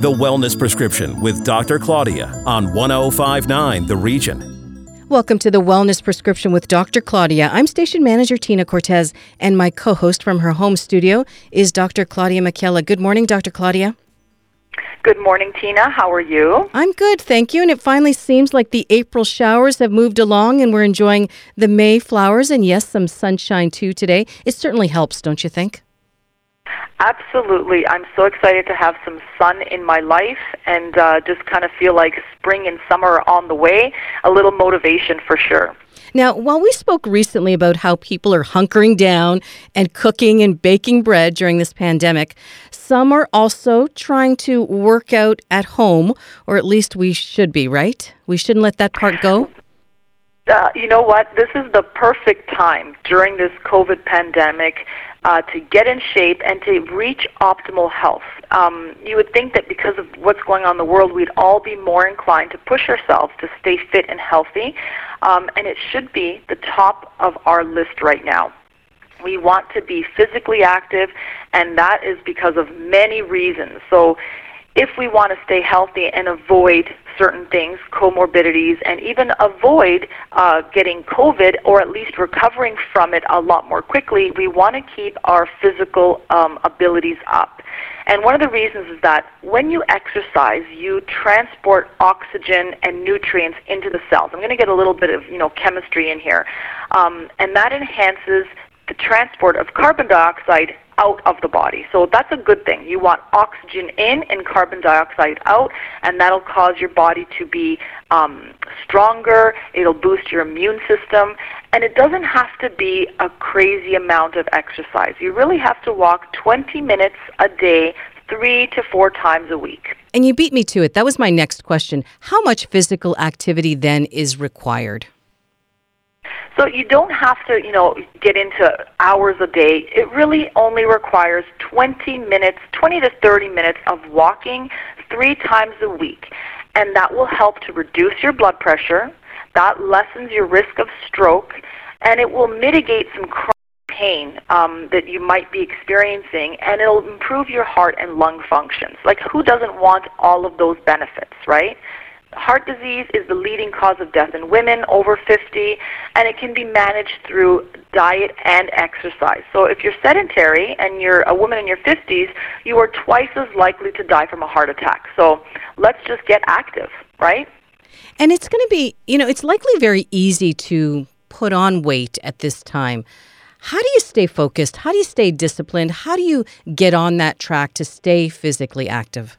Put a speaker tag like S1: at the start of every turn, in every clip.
S1: The Wellness Prescription with Dr. Claudia on 1059 The Region.
S2: Welcome to the Wellness Prescription with Dr. Claudia. I'm station manager Tina Cortez, and my co host from her home studio is Dr. Claudia Michaela. Good morning, Dr. Claudia.
S3: Good morning, Tina. How are you?
S2: I'm good, thank you. And it finally seems like the April showers have moved along and we're enjoying the May flowers and, yes, some sunshine too today. It certainly helps, don't you think?
S3: Absolutely. I'm so excited to have some sun in my life and uh, just kind of feel like spring and summer are on the way. A little motivation for sure.
S2: Now, while we spoke recently about how people are hunkering down and cooking and baking bread during this pandemic, some are also trying to work out at home, or at least we should be, right? We shouldn't let that part go.
S3: Uh, you know what? This is the perfect time during this COVID pandemic uh, to get in shape and to reach optimal health. Um, you would think that because of what's going on in the world, we'd all be more inclined to push ourselves to stay fit and healthy, um, and it should be the top of our list right now. We want to be physically active, and that is because of many reasons. So, if we want to stay healthy and avoid certain things, comorbidities, and even avoid uh, getting COVID or at least recovering from it a lot more quickly, we want to keep our physical um, abilities up. And one of the reasons is that when you exercise, you transport oxygen and nutrients into the cells. I'm going to get a little bit of you know chemistry in here, um, and that enhances the transport of carbon dioxide out of the body. So that's a good thing. You want oxygen in and carbon dioxide out, and that'll cause your body to be um, stronger. It'll boost your immune system, and it doesn't have to be a crazy amount of exercise. You really have to walk 20 minutes a day, three to four times a week.
S2: And you beat me to it. That was my next question. How much physical activity then is required?
S3: So you don't have to, you know, get into hours a day. It really only requires 20 minutes, 20 to 30 minutes of walking three times a week. And that will help to reduce your blood pressure. That lessens your risk of stroke. And it will mitigate some chronic pain um, that you might be experiencing. And it'll improve your heart and lung functions. Like, who doesn't want all of those benefits, right? Heart disease is the leading cause of death in women over 50, and it can be managed through diet and exercise. So if you're sedentary and you're a woman in your 50s, you are twice as likely to die from a heart attack. So let's just get active, right?
S2: And it's going to be, you know, it's likely very easy to put on weight at this time. How do you stay focused? How do you stay disciplined? How do you get on that track to stay physically active?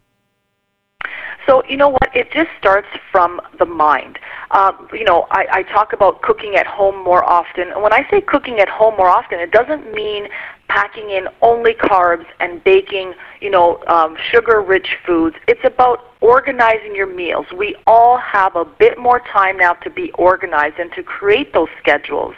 S3: So you know what? It just starts from the mind. Um, you know, I, I talk about cooking at home more often. And when I say cooking at home more often, it doesn't mean packing in only carbs and baking, you know, um, sugar-rich foods. It's about organizing your meals. We all have a bit more time now to be organized and to create those schedules.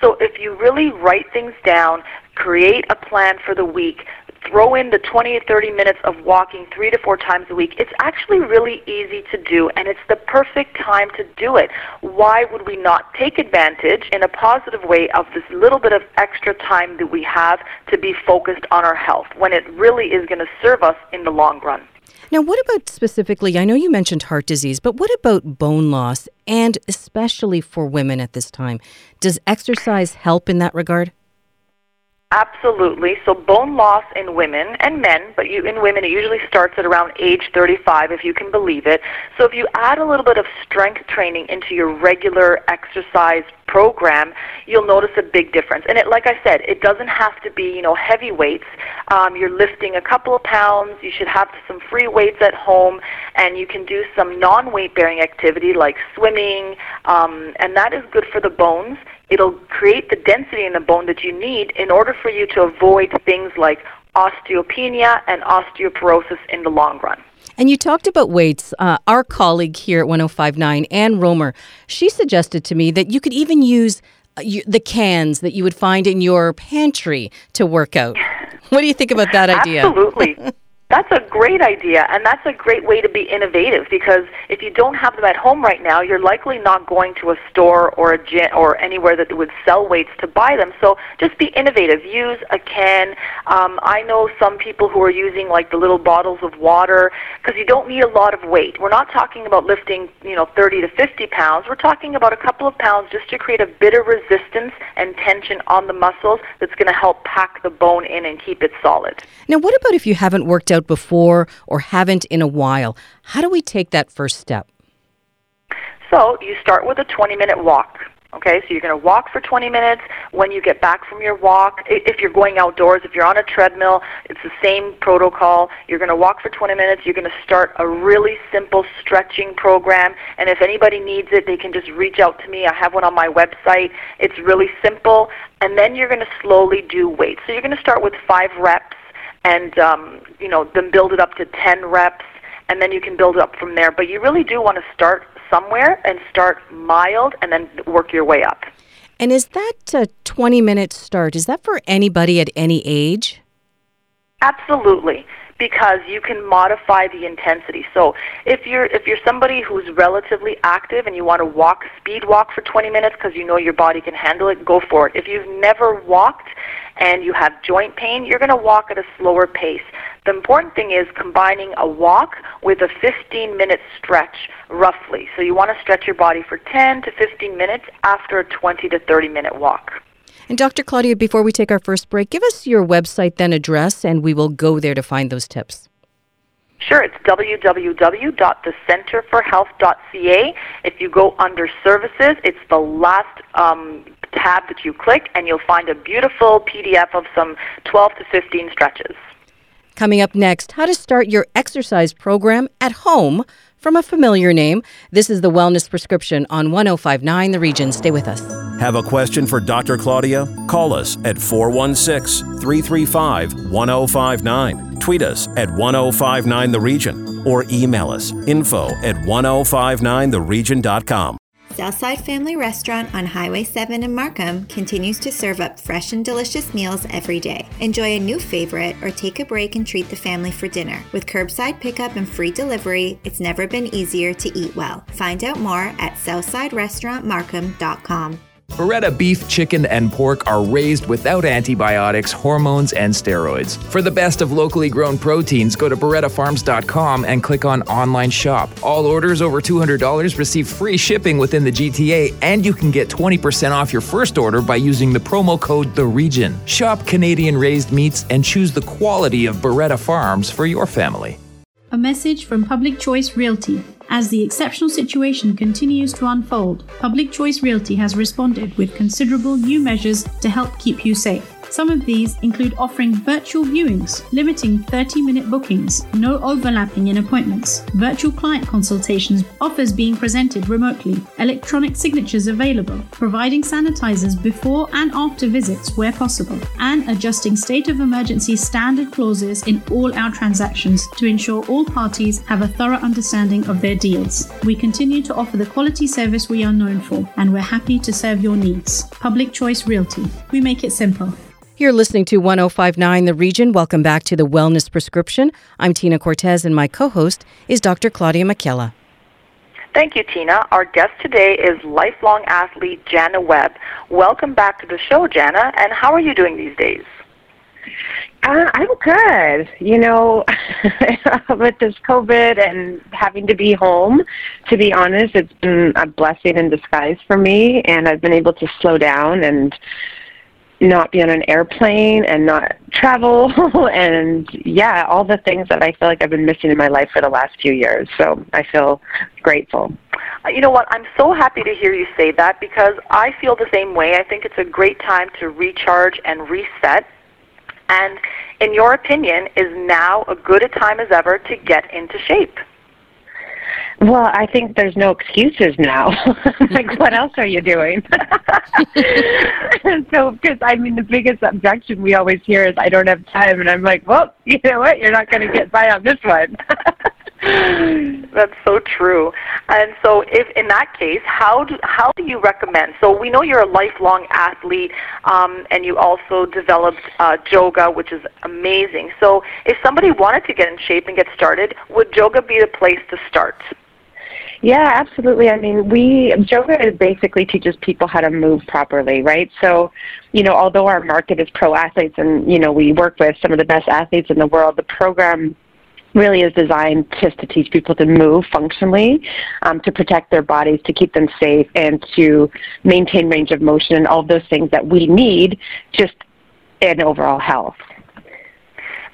S3: So if you really write things down, create a plan for the week, throw in the 20 to 30 minutes of walking three to four times a week, it's actually really easy to do, and it's the perfect time to do it. Why would we not take advantage in a positive way of this little bit of extra time that we have to be focused on our health when it really is going to serve us in the long run?
S2: Now, what about specifically? I know you mentioned heart disease, but what about bone loss, and especially for women at this time? Does exercise help in that regard?
S3: Absolutely. So bone loss in women and men, but you, in women it usually starts at around age 35 if you can believe it. So if you add a little bit of strength training into your regular exercise program, you'll notice a big difference. And it, like I said, it doesn't have to be, you know, heavy weights. Um, you're lifting a couple of pounds. You should have some free weights at home, and you can do some non-weight bearing activity like swimming, um, and that is good for the bones it'll create the density in the bone that you need in order for you to avoid things like osteopenia and osteoporosis in the long run.
S2: And you talked about weights. Uh, our colleague here at 1059, Ann Romer, she suggested to me that you could even use uh, you, the cans that you would find in your pantry to work out. What do you think about that idea?
S3: Absolutely. That's a great idea, and that's a great way to be innovative because if you don't have them at home right now, you're likely not going to a store or a gym or anywhere that would sell weights to buy them. So just be innovative. Use a can. Um, I know some people who are using like the little bottles of water because you don't need a lot of weight. We're not talking about lifting, you know, 30 to 50 pounds. We're talking about a couple of pounds just to create a bit of resistance and tension on the muscles that's going to help pack the bone in and keep it solid.
S2: Now, what about if you haven't worked out before or haven't in a while? How do we take that first step?
S3: So, you start with a 20 minute walk. Okay, so you're going to walk for 20 minutes. When you get back from your walk, if you're going outdoors, if you're on a treadmill, it's the same protocol. You're going to walk for 20 minutes. You're going to start a really simple stretching program. And if anybody needs it, they can just reach out to me. I have one on my website. It's really simple. And then you're going to slowly do weights. So you're going to start with five reps and um, you know then build it up to 10 reps and then you can build up from there but you really do want to start somewhere and start mild and then work your way up
S2: and is that a 20 minute start is that for anybody at any age
S3: absolutely because you can modify the intensity. So if you're if you're somebody who's relatively active and you want to walk speed walk for 20 minutes because you know your body can handle it, go for it. If you've never walked and you have joint pain, you're going to walk at a slower pace. The important thing is combining a walk with a 15 minute stretch roughly. So you want to stretch your body for 10 to 15 minutes after a 20 to 30 minute walk.
S2: And Dr. Claudia, before we take our first break, give us your website then address and we will go there to find those tips.
S3: Sure, it's www.thecenterforhealth.ca. If you go under services, it's the last um, tab that you click, and you'll find a beautiful PDF of some 12 to 15 stretches.
S2: Coming up next, how to start your exercise program at home from a familiar name. This is the Wellness Prescription on 1059 The Region. Stay with us.
S1: Have a question for Dr. Claudia? Call us at 416 335 1059. Tweet us at 1059 The Region or email us info at 1059theregion.com.
S4: Southside Family Restaurant on Highway 7 in Markham continues to serve up fresh and delicious meals every day. Enjoy a new favorite or take a break and treat the family for dinner. With curbside pickup and free delivery, it's never been easier to eat well. Find out more at southsiderestaurantmarkham.com.
S5: Beretta beef, chicken, and pork are raised without antibiotics, hormones, and steroids. For the best of locally grown proteins, go to BerettaFarms.com and click on Online Shop. All orders over $200 receive free shipping within the GTA, and you can get 20% off your first order by using the promo code The Region. Shop Canadian raised meats and choose the quality of Beretta Farms for your family.
S6: A message from Public Choice Realty. As the exceptional situation continues to unfold, Public Choice Realty has responded with considerable new measures to help keep you safe. Some of these include offering virtual viewings, limiting 30 minute bookings, no overlapping in appointments, virtual client consultations, offers being presented remotely, electronic signatures available, providing sanitizers before and after visits where possible, and adjusting state of emergency standard clauses in all our transactions to ensure all parties have a thorough understanding of their deals. We continue to offer the quality service we are known for, and we're happy to serve your needs. Public Choice Realty. We make it simple.
S2: You're listening to 1059 The Region. Welcome back to the Wellness Prescription. I'm Tina Cortez, and my co host is Dr. Claudia Macella.
S3: Thank you, Tina. Our guest today is lifelong athlete Jana Webb. Welcome back to the show, Jana. And how are you doing these days?
S7: Uh, I'm good. You know, with this COVID and having to be home, to be honest, it's been a blessing in disguise for me, and I've been able to slow down and not be on an airplane and not travel and yeah, all the things that I feel like I've been missing in my life for the last few years. So I feel grateful.
S3: Uh, you know what? I'm so happy to hear you say that because I feel the same way. I think it's a great time to recharge and reset. And in your opinion, is now a good a time as ever to get into shape?
S7: Well, I think there's no excuses now. like, what else are you doing? so, because I mean, the biggest objection we always hear is, "I don't have time," and I'm like, "Well, you know what? You're not going to get by on this one."
S3: That's so true. And so, if in that case, how do how do you recommend? So we know you're a lifelong athlete, um, and you also developed uh, yoga, which is amazing. So, if somebody wanted to get in shape and get started, would yoga be the place to start?
S7: Yeah, absolutely. I mean, we yoga basically teaches people how to move properly, right? So, you know, although our market is pro athletes and you know we work with some of the best athletes in the world, the program really is designed just to teach people to move functionally, um, to protect their bodies, to keep them safe, and to maintain range of motion and all those things that we need just in overall health.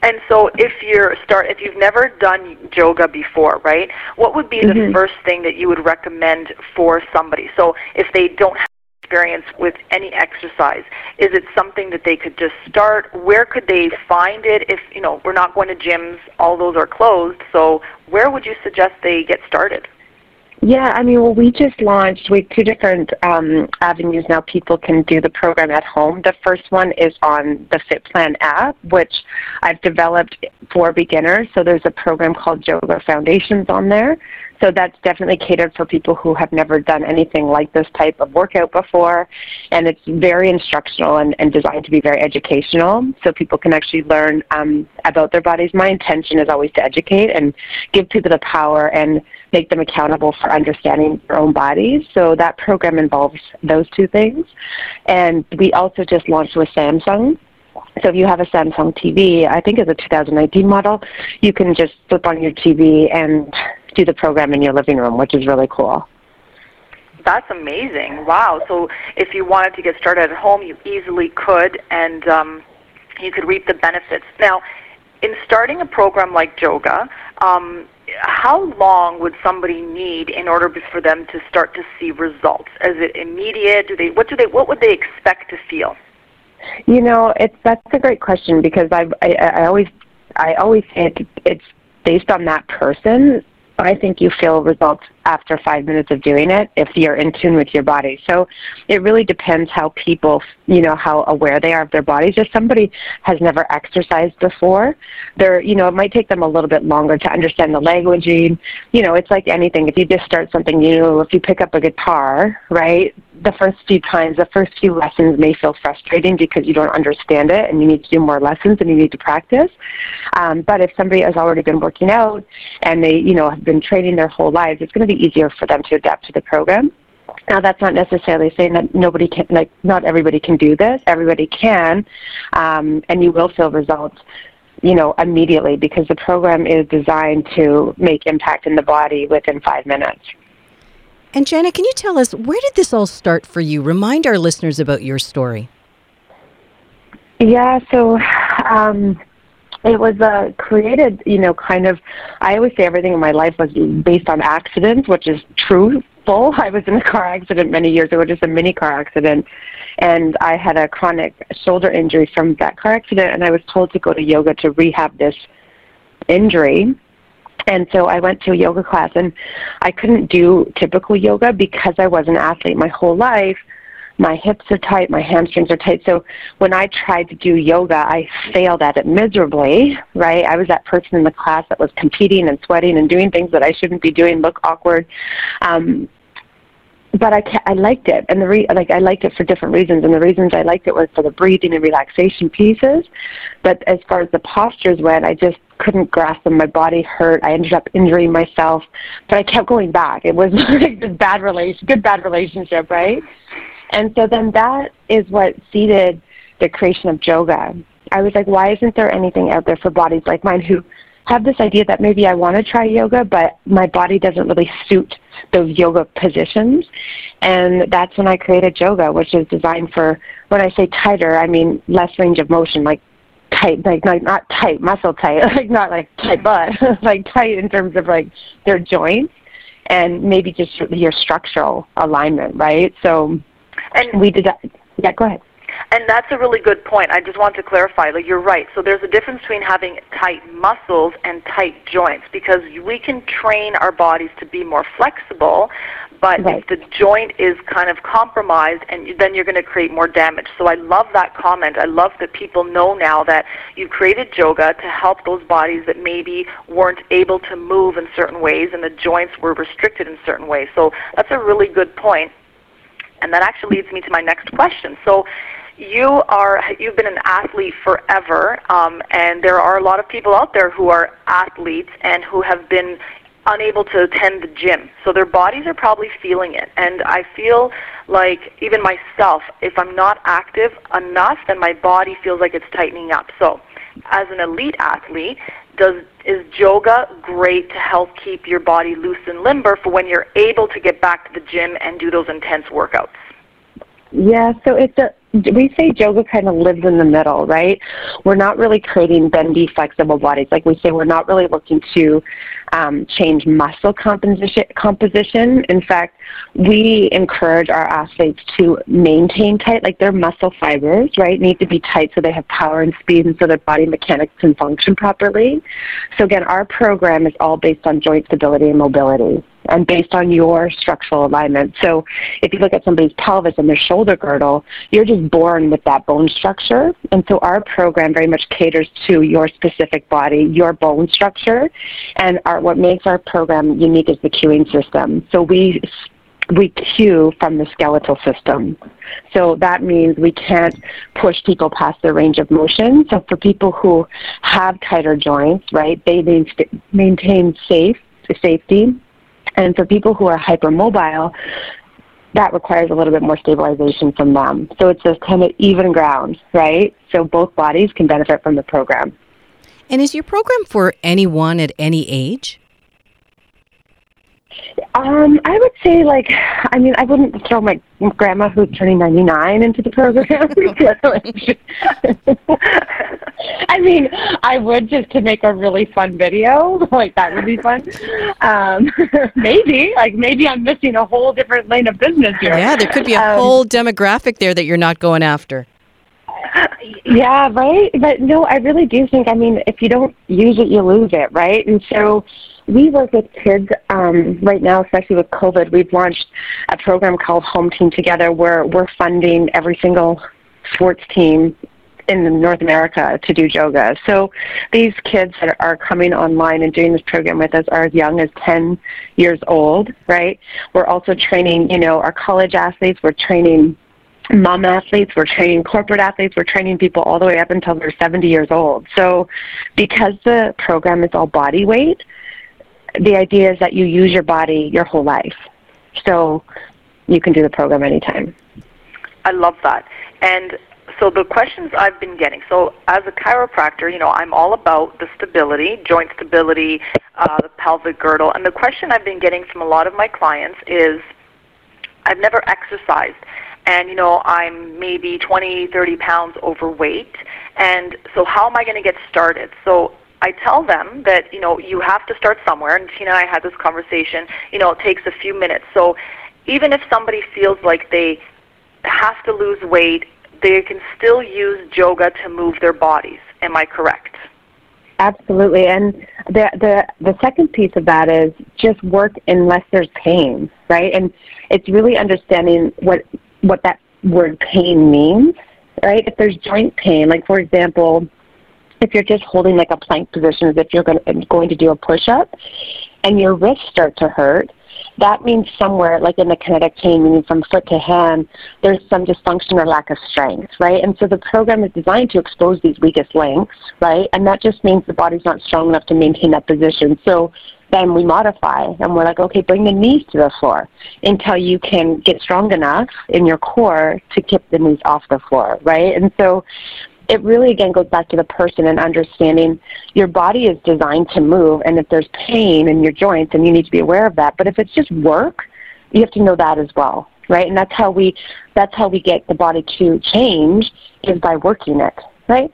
S3: And so, if you're start, if you've never done yoga before, right? What would be mm-hmm. the first thing that you would recommend for somebody? So, if they don't have experience with any exercise, is it something that they could just start? Where could they find it? If you know, we're not going to gyms; all those are closed. So, where would you suggest they get started?
S7: Yeah, I mean, well, we just launched. We have two different um, avenues now. People can do the program at home. The first one is on the FitPlan app, which I've developed for beginners. So there's a program called Yoga Foundations on there. So that's definitely catered for people who have never done anything like this type of workout before. And it's very instructional and, and designed to be very educational so people can actually learn um, about their bodies. My intention is always to educate and give people the power and make them accountable for understanding their own bodies. So that program involves those two things. And we also just launched with Samsung. So if you have a Samsung TV, I think it's a 2019 model, you can just flip on your TV and do the program in your living room, which is really cool.
S3: That's amazing. Wow. So if you wanted to get started at home, you easily could, and um, you could reap the benefits. Now, in starting a program like yoga, um, how long would somebody need in order for them to start to see results? Is it immediate? Do they what do they what would they expect to feel?
S7: You know, it's that's a great question because I I, I always I always say it, it's based on that person I think you feel results after five minutes of doing it if you're in tune with your body. So it really depends how people, you know, how aware they are of their bodies. If somebody has never exercised before, they're, you know, it might take them a little bit longer to understand the languaging. You know, it's like anything. If you just start something new, if you pick up a guitar, right, the first few times, the first few lessons may feel frustrating because you don't understand it and you need to do more lessons and you need to practice. Um, but if somebody has already been working out and they, you know, have been training their whole lives, it's going to be easier for them to adapt to the program. Now, that's not necessarily saying that nobody can, like, not everybody can do this. Everybody can, um, and you will feel results, you know, immediately because the program is designed to make impact in the body within five minutes.
S2: And Janet, can you tell us where did this all start for you? Remind our listeners about your story.
S7: Yeah, so um, it was uh, created, you know, kind of. I always say everything in my life was based on accidents, which is truthful. I was in a car accident many years ago, just a mini car accident, and I had a chronic shoulder injury from that car accident, and I was told to go to yoga to rehab this injury. And so I went to a yoga class, and I couldn't do typical yoga because I was an athlete my whole life my hips are tight, my hamstrings are tight. So when I tried to do yoga, I failed at it miserably, right? I was that person in the class that was competing and sweating and doing things that I shouldn't be doing, look awkward. Um, but I, I liked it, and the re- like I liked it for different reasons, and the reasons I liked it was for the breathing and relaxation pieces. But as far as the postures went, I just couldn't grasp them. My body hurt. I ended up injuring myself, but I kept going back. It was like this bad relation, good bad relationship, right? And so then that is what seeded the creation of yoga. I was like, why isn't there anything out there for bodies like mine who have this idea that maybe I want to try yoga, but my body doesn't really suit those yoga positions. And that's when I created yoga, which is designed for, when I say tighter, I mean less range of motion, like tight, like, like not tight, muscle tight, like not like tight butt, like tight in terms of like their joints and maybe just your structural alignment, right? So and we did that. Yeah, go ahead.
S3: And that's a really good point. I just want to clarify. Like you're right. So there's a difference between having tight muscles and tight joints because we can train our bodies to be more flexible, but
S7: right.
S3: if the joint is kind of compromised, and then you're going to create more damage. So I love that comment. I love that people know now that you've created yoga to help those bodies that maybe weren't able to move in certain ways, and the joints were restricted in certain ways. So that's a really good point. And that actually leads me to my next question. So you are you've been an athlete forever, um, and there are a lot of people out there who are athletes and who have been unable to attend the gym. So their bodies are probably feeling it. And I feel like even myself, if I'm not active enough, then my body feels like it's tightening up. So as an elite athlete, does is yoga great to help keep your body loose and limber for when you're able to get back to the gym and do those intense workouts?
S7: Yeah, so it's a we say yoga kind of lives in the middle, right? We're not really creating bendy, flexible bodies. Like we say, we're not really looking to um, change muscle composition. Composition. In fact, we encourage our athletes to maintain tight, like their muscle fibers, right, need to be tight so they have power and speed, and so their body mechanics can function properly. So again, our program is all based on joint stability and mobility and based on your structural alignment. So if you look at somebody's pelvis and their shoulder girdle, you're just born with that bone structure. And so our program very much caters to your specific body, your bone structure. And our, what makes our program unique is the cueing system. So we we cue from the skeletal system. So that means we can't push people past their range of motion. So for people who have tighter joints, right, they maintain safe safety and for people who are hypermobile, that requires a little bit more stabilization from them. So it's a kind of even ground, right? So both bodies can benefit from the program.
S2: And is your program for anyone at any age?
S7: Um, I would say like, I mean, I wouldn't throw my grandma who's turning 99 into the program. I mean, I would just to make a really fun video. Like that would be fun. Um, maybe, like maybe I'm missing a whole different lane of business here.
S2: Yeah, there could be a um, whole demographic there that you're not going after.
S7: Yeah, right. But no, I really do think. I mean, if you don't use it, you lose it, right? And so we work with kids um, right now, especially with COVID. We've launched a program called Home Team Together, where we're funding every single sports team in North America to do yoga. So these kids that are coming online and doing this program with us are as young as 10 years old, right? We're also training, you know, our college athletes. We're training mom athletes, we're training corporate athletes, we're training people all the way up until they're 70 years old. So because the program is all body weight, the idea is that you use your body your whole life. So you can do the program anytime.
S3: I love that. And so the questions I've been getting, so as a chiropractor, you know, I'm all about the stability, joint stability, uh, the pelvic girdle. And the question I've been getting from a lot of my clients is, I've never exercised and you know I'm maybe 20, 30 pounds overweight, and so how am I going to get started? So I tell them that you know you have to start somewhere, and Tina and I had this conversation. You know, it takes a few minutes. So even if somebody feels like they have to lose weight, they can still use yoga to move their bodies. Am I correct?
S7: Absolutely, and the the the second piece of that is just work unless there's pain, right? And it's really understanding what what that word pain means, right? If there's joint pain, like for example, if you're just holding like a plank position as if you're going to, going to do a push-up and your wrists start to hurt, that means somewhere, like in the kinetic chain, meaning from foot to hand, there's some dysfunction or lack of strength, right? And so the program is designed to expose these weakest links, right? And that just means the body's not strong enough to maintain that position. So then we modify and we're like, okay, bring the knees to the floor until you can get strong enough in your core to keep the knees off the floor, right? And so it really again goes back to the person and understanding your body is designed to move and if there's pain in your joints and you need to be aware of that. But if it's just work, you have to know that as well. Right? And that's how we that's how we get the body to change is by working it. Right?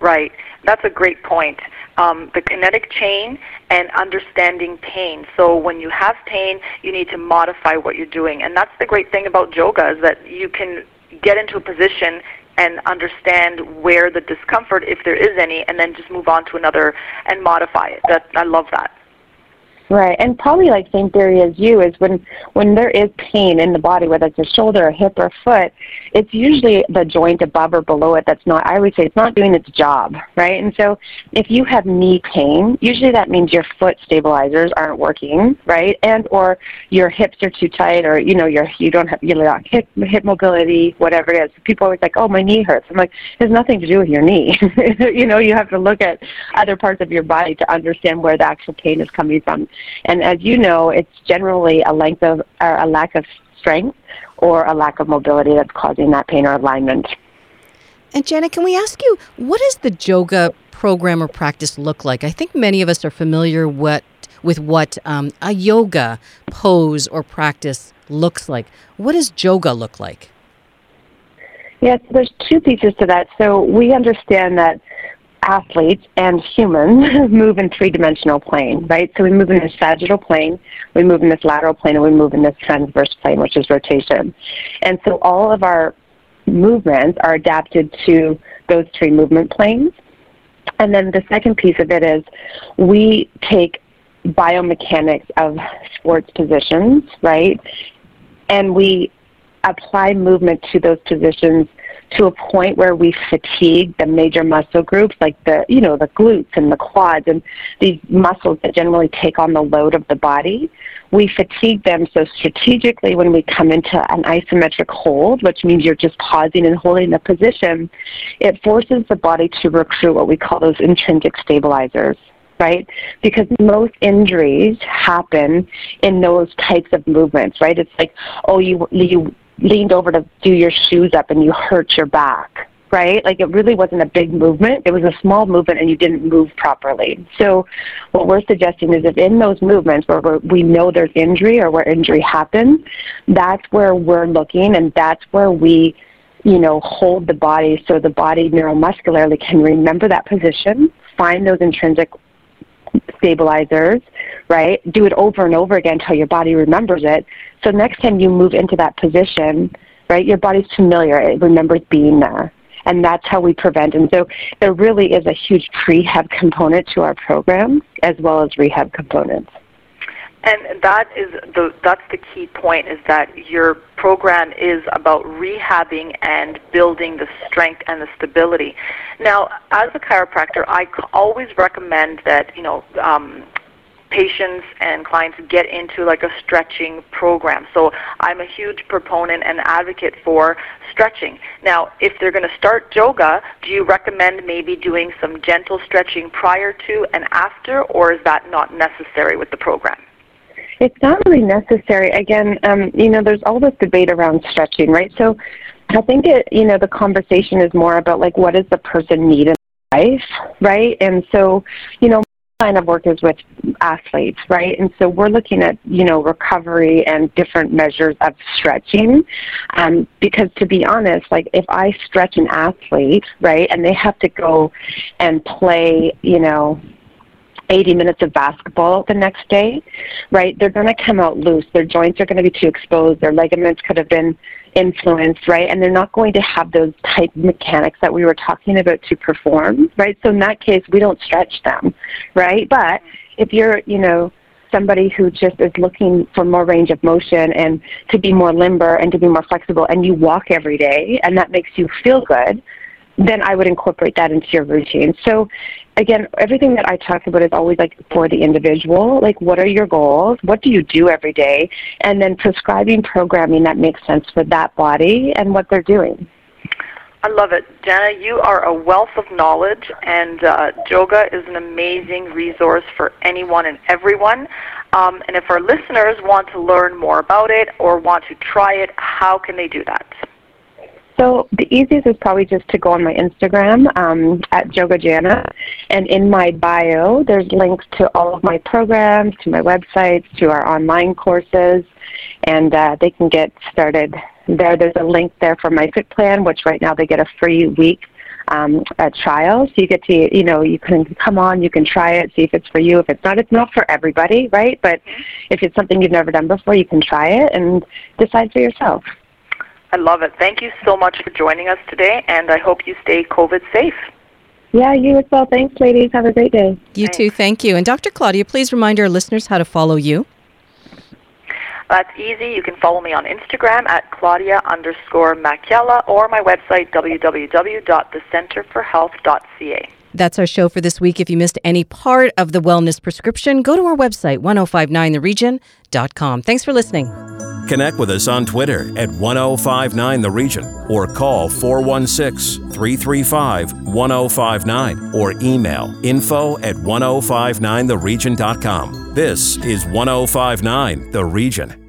S3: Right. That's a great point. Um, the kinetic chain and understanding pain. So when you have pain, you need to modify what you're doing, and that's the great thing about yoga is that you can get into a position and understand where the discomfort, if there is any, and then just move on to another and modify it. That I love that.
S7: Right, and probably like same theory as you is when when there is pain in the body, whether it's a shoulder, a hip, or a foot, it's usually the joint above or below it that's not. I would say it's not doing its job, right? And so if you have knee pain, usually that means your foot stabilizers aren't working, right? And or your hips are too tight, or you know your you don't have you know hip hip mobility, whatever it is. People are always like, oh, my knee hurts. I'm like, it has nothing to do with your knee. you know, you have to look at other parts of your body to understand where the actual pain is coming from. And as you know, it's generally a length of or a lack of strength or a lack of mobility that's causing that pain or alignment.
S2: And Janet, can we ask you what does the yoga program or practice look like? I think many of us are familiar what with what um, a yoga pose or practice looks like. What does yoga look like?
S7: Yes, there's two pieces to that. So we understand that athletes and humans move in three-dimensional plane, right? So we move in this sagittal plane, we move in this lateral plane, and we move in this transverse plane, which is rotation. And so all of our movements are adapted to those three movement planes. And then the second piece of it is we take biomechanics of sports positions, right? And we apply movement to those positions to a point where we fatigue the major muscle groups like the you know the glutes and the quads and these muscles that generally take on the load of the body we fatigue them so strategically when we come into an isometric hold which means you're just pausing and holding the position it forces the body to recruit what we call those intrinsic stabilizers right? Because most injuries happen in those types of movements, right? It's like, oh, you you leaned over to do your shoes up and you hurt your back, right? Like it really wasn't a big movement. It was a small movement and you didn't move properly. So what we're suggesting is if in those movements where we know there's injury or where injury happened, that's where we're looking and that's where we you know, hold the body so the body neuromuscularly can remember that position, find those intrinsic stabilizers, right? Do it over and over again until your body remembers it. So next time you move into that position, right, your body's familiar. It remembers being there. And that's how we prevent. And so there really is a huge prehab component to our program as well as rehab components.
S3: And that is the that's the key point is that your program is about rehabbing and building the strength and the stability. Now, as a chiropractor, I always recommend that you know um, patients and clients get into like a stretching program. So I'm a huge proponent and advocate for stretching. Now, if they're going to start yoga, do you recommend maybe doing some gentle stretching prior to and after, or is that not necessary with the program?
S7: It's not really necessary. Again, um, you know, there's all this debate around stretching, right? So I think it, you know, the conversation is more about like what does the person need in life, right? And so, you know, line of work is with athletes, right? And so we're looking at, you know, recovery and different measures of stretching. Um, because to be honest, like if I stretch an athlete, right, and they have to go and play, you know, 80 minutes of basketball the next day, right, they're going to come out loose. Their joints are going to be too exposed. Their ligaments could have been influenced, right? And they're not going to have those type mechanics that we were talking about to perform, right? So in that case, we don't stretch them, right? But if you're, you know, somebody who just is looking for more range of motion and to be more limber and to be more flexible and you walk every day and that makes you feel good, then I would incorporate that into your routine. So again, everything that I talk about is always like for the individual. Like, what are your goals? What do you do every day? And then prescribing programming that makes sense for that body and what they're doing.
S3: I love it. Jana, you are a wealth of knowledge, and uh, yoga is an amazing resource for anyone and everyone. Um, and if our listeners want to learn more about it or want to try it, how can they do that?
S7: So the easiest is probably just to go on my Instagram um, at Yoga Jana, and in my bio there's links to all of my programs, to my websites, to our online courses, and uh, they can get started there. There's a link there for my Fit Plan, which right now they get a free week um, a trial. So you get to, you know, you can come on, you can try it, see if it's for you. If it's not, it's not for everybody, right? But if it's something you've never done before, you can try it and decide for yourself.
S3: I love it. Thank you so much for joining us today, and I hope you stay COVID safe.
S7: Yeah, you as well. Thanks, ladies. Have a great day.
S2: You too. Thank you. And Dr. Claudia, please remind our listeners how to follow you.
S3: That's easy. You can follow me on Instagram at Claudia underscore Macchiella or my website www.thecenterforhealth.ca.
S2: That's our show for this week. If you missed any part of the wellness prescription, go to our website, 1059theregion.com. Thanks for listening.
S1: Connect with us on Twitter at 1059 The Region or call 416 335 1059 or email info at 1059theregion.com. This is 1059 The Region.